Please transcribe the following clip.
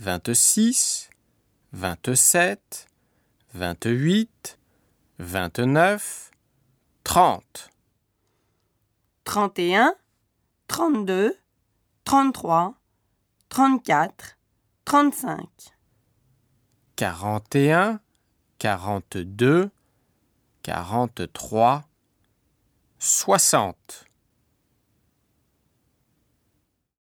vingt-six, vingt-sept, vingt-huit, vingt-neuf, trente. Trente et un, trente-deux, trente-trois, trente-quatre, trente-cinq. Quarante et un, quarante-deux, quarante-trois, soixante.